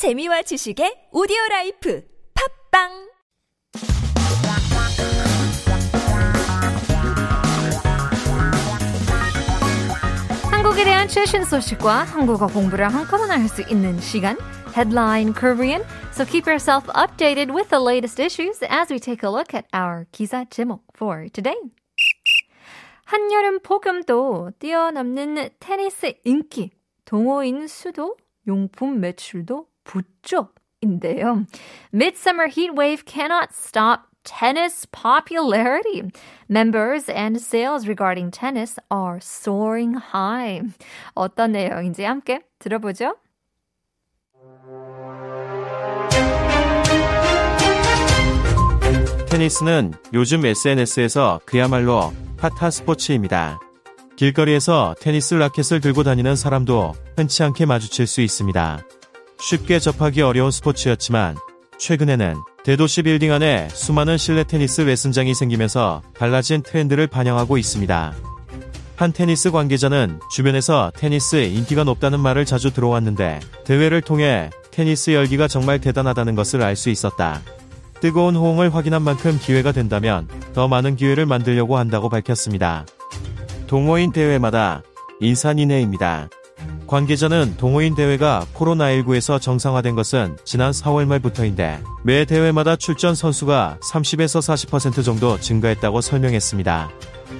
재미와 지식의 오디오 라이프 팝빵 한국에 대한 최신 소식과 한국어 공부를 한꺼번에 할 수 있는 시간 Headline Korean. So keep yourself updated with the latest issues as we take a look at our 기사 제목 for today. 한여름 폭염도 뛰어넘는 테니스 인기, 동호인 수도, 용품 매출도 부쩍인데요. Midsummer heat wave cannot stop tennis popularity. Members and sales regarding tennis are soaring high. 어떤 내용인지 함께 들어보죠. 테니스는 요즘 SNS에서 그야말로 핫한 스포츠입니다. 길거리에서 테니스 라켓을 들고 다니는 사람도 흔치 않게 마주칠 수 있습니다. 쉽게 접하기 어려운 스포츠였지만 최근에는 대도시 빌딩 안에 수많은 실내 테니스 레슨장이 생기면서 달라진 트렌드를 반영하고 있습니다. 한 테니스 관계자는 주변에서 테니스 인기가 높다는 말을 자주 들어왔는데 대회를 통해 테니스 열기가 정말 대단하다는 것을 알 수 있었다. 뜨거운 호응을 확인한 만큼 기회가 된다면 더 많은 기회를 만들려고 한다고 밝혔습니다. 동호인 대회마다 인산인해입니다. 관계자는 동호인 대회가 코로나19에서 정상화된 것은 지난 4월 말부터인데 매 대회마다 출전 선수가 30에서 40% 정도 증가했다고 설명했습니다.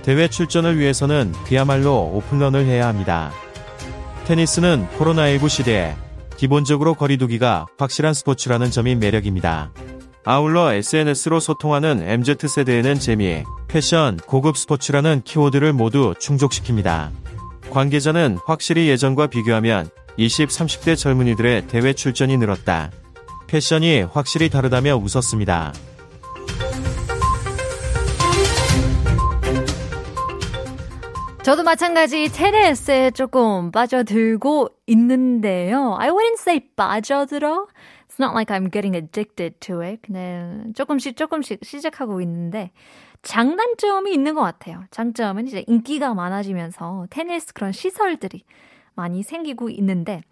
대회 출전을 위해서는 그야말로 오픈런을 해야 합니다. 테니스는 코로나19 시대에 기본적으로 거리두기가 확실한 스포츠라는 점이 매력입니다. 아울러 SNS로 소통하는 MZ세대에는 재미, 패션, 고급 스포츠라는 키워드를 모두 충족시킵니다. 관계자는 확실히 예전과 비교하면 20, 30대 젊은이들의 대회 출전이 늘었다. 패션이 확실히 다르다며 웃었습니다. 저도 마찬가지 테니스에 조금 빠져들고 있는데요. I wouldn't say 빠져들어. It's not like I'm getting addicted to it. 그냥 조금씩 조금씩 시작하고 있는데 장단점이 있는 것 같아요. 장점은 이제 인기가 많아지면서 테니스 그런 시설들이 많이 생기고 있는데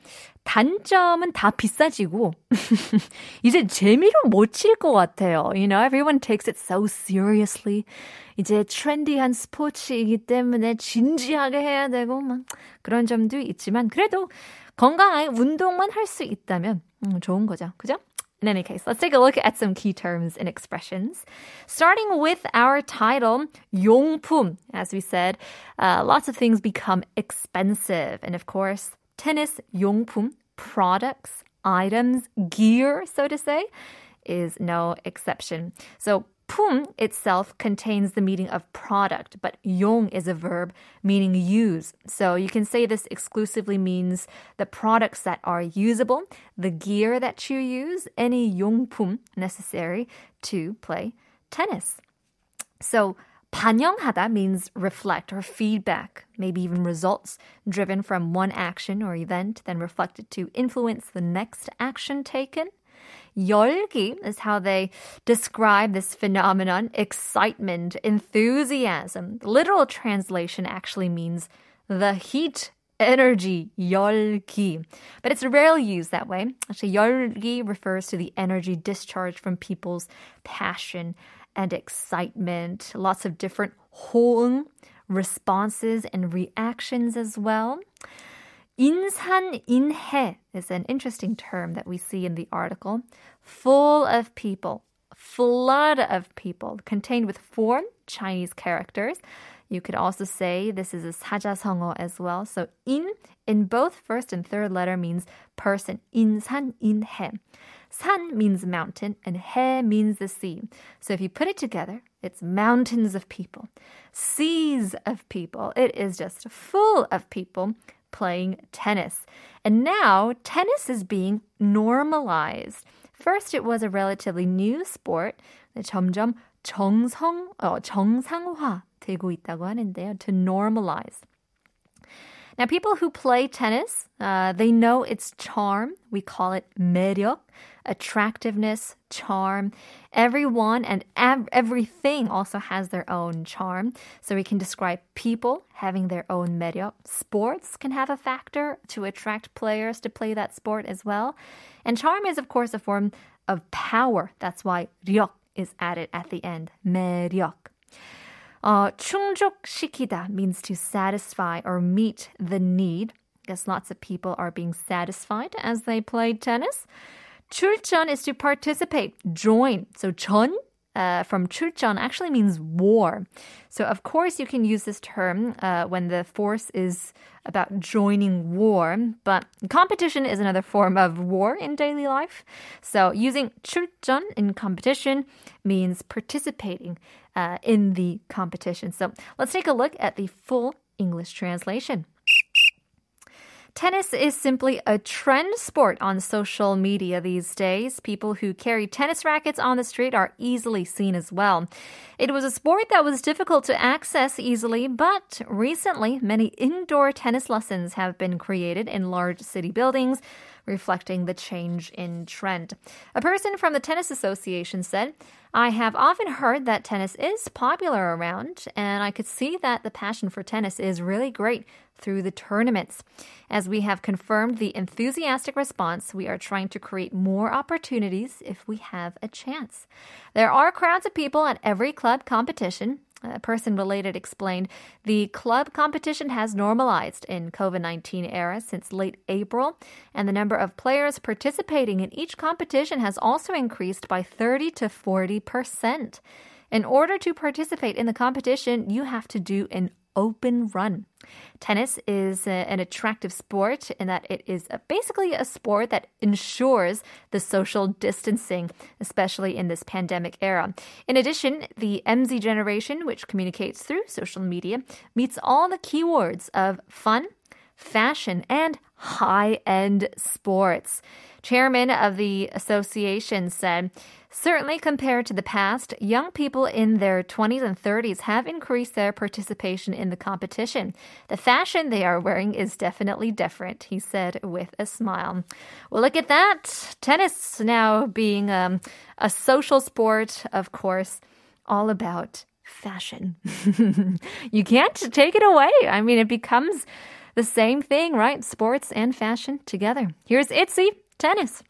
단점은 다 비싸지고 이제 재미로 못 칠 것 같아요. You know, everyone takes it so seriously. 이제 트렌디한 스포츠이기 때문에 진지하게 해야 되고 막 그런 점도 있지만 그래도 건강하게 운동만 할 수 있다면 음, 좋은 거죠. 그죠? In any case, let's take a look at some key terms and expressions. Starting with our title, 용품. As we said, uh, lots of things become expensive. And of course, tennis 용품, products, items, gear, so to say, is no exception. So 품 itself contains the meaning of product, but 용 is a verb meaning use. So you can say this exclusively means the products that are usable, the gear that you use, any 용품 necessary to play tennis. So 반영하다 means reflect or feedback, maybe even results driven from one action or event, then reflected to influence the next action taken. 열기 is how they describe this phenomenon excitement, enthusiasm. The literal translation actually means the heat energy, 열기. But it's rarely used that way. Actually, 열기 refers to the energy discharged from people's passion and excitement. Lots of different 호응, responses and reactions as well. 인산인해 is an interesting term that we see in the article. Full of people, flood of people, contained with four Chinese characters. You could also say this is a 사자성어 as well. So in in both first and third letter means person. 인산 인해. 산 means mountain and 해 means the sea. So if you put it together, it's mountains of people, seas of people. It is just full of people playing tennis. And now tennis is being normalized. First, it was a relatively new sport. 점점 정성, 어, 정상화 되고 있다고 하는데요. To normalize. Now, people who play tennis, uh, they know its charm. We call it 매력, attractiveness, charm. Everyone and ev- everything also has their own charm. So we can describe people having their own 매력. Sports can have a factor to attract players to play that sport as well. And charm is, of course, a form of power. That's why 력 is added at the end. 매력. Uh, 충족시키다 means to satisfy or meet the need. I guess lots of people are being satisfied as they play tennis. 출전 is to participate, join. So 전 uh, from 출전 actually means war. So of course you can use this term uh, when the force is about joining war, but competition is another form of war in daily life. So using 출전 in competition means participating uh, in the competition. So let's take a look at the full English translation. Tennis is simply a trend sport on social media these days. People who carry tennis rackets on the street are easily seen as well. It was a sport that was difficult to access easily, but recently many indoor tennis lessons have been created in large city buildings, reflecting the change in trend. A person from the Tennis Association said, I have often heard that tennis is popular around, and I could see that the passion for tennis is really great through the tournaments. As we have confirmed the enthusiastic response, we are trying to create more opportunities if we have a chance. There are crowds of people at every club competition. A person related explained the club competition has normalized in COVID-19 era since late April and the number of players participating in each competition has also increased by 30 to 40%. In order to participate in the competition, you have to do an open run. Tennis is a, an attractive sport in that it is a, basically a sport that ensures the social distancing, especially in this pandemic era. In addition, the MZ generation, which communicates through social media, meets all the keywords of fun, fashion, and high end sports. Chairman of the association said, Certainly, compared to the past, young people in their 20s and 30s have increased their participation in the competition. The fashion they are wearing is definitely different, he said with a smile. Well, look at that. Tennis now being um, a social sport, of course, all about fashion. you can't take it away. I mean, it becomes the same thing, right? Sports and fashion together. Here's Itzy, tennis.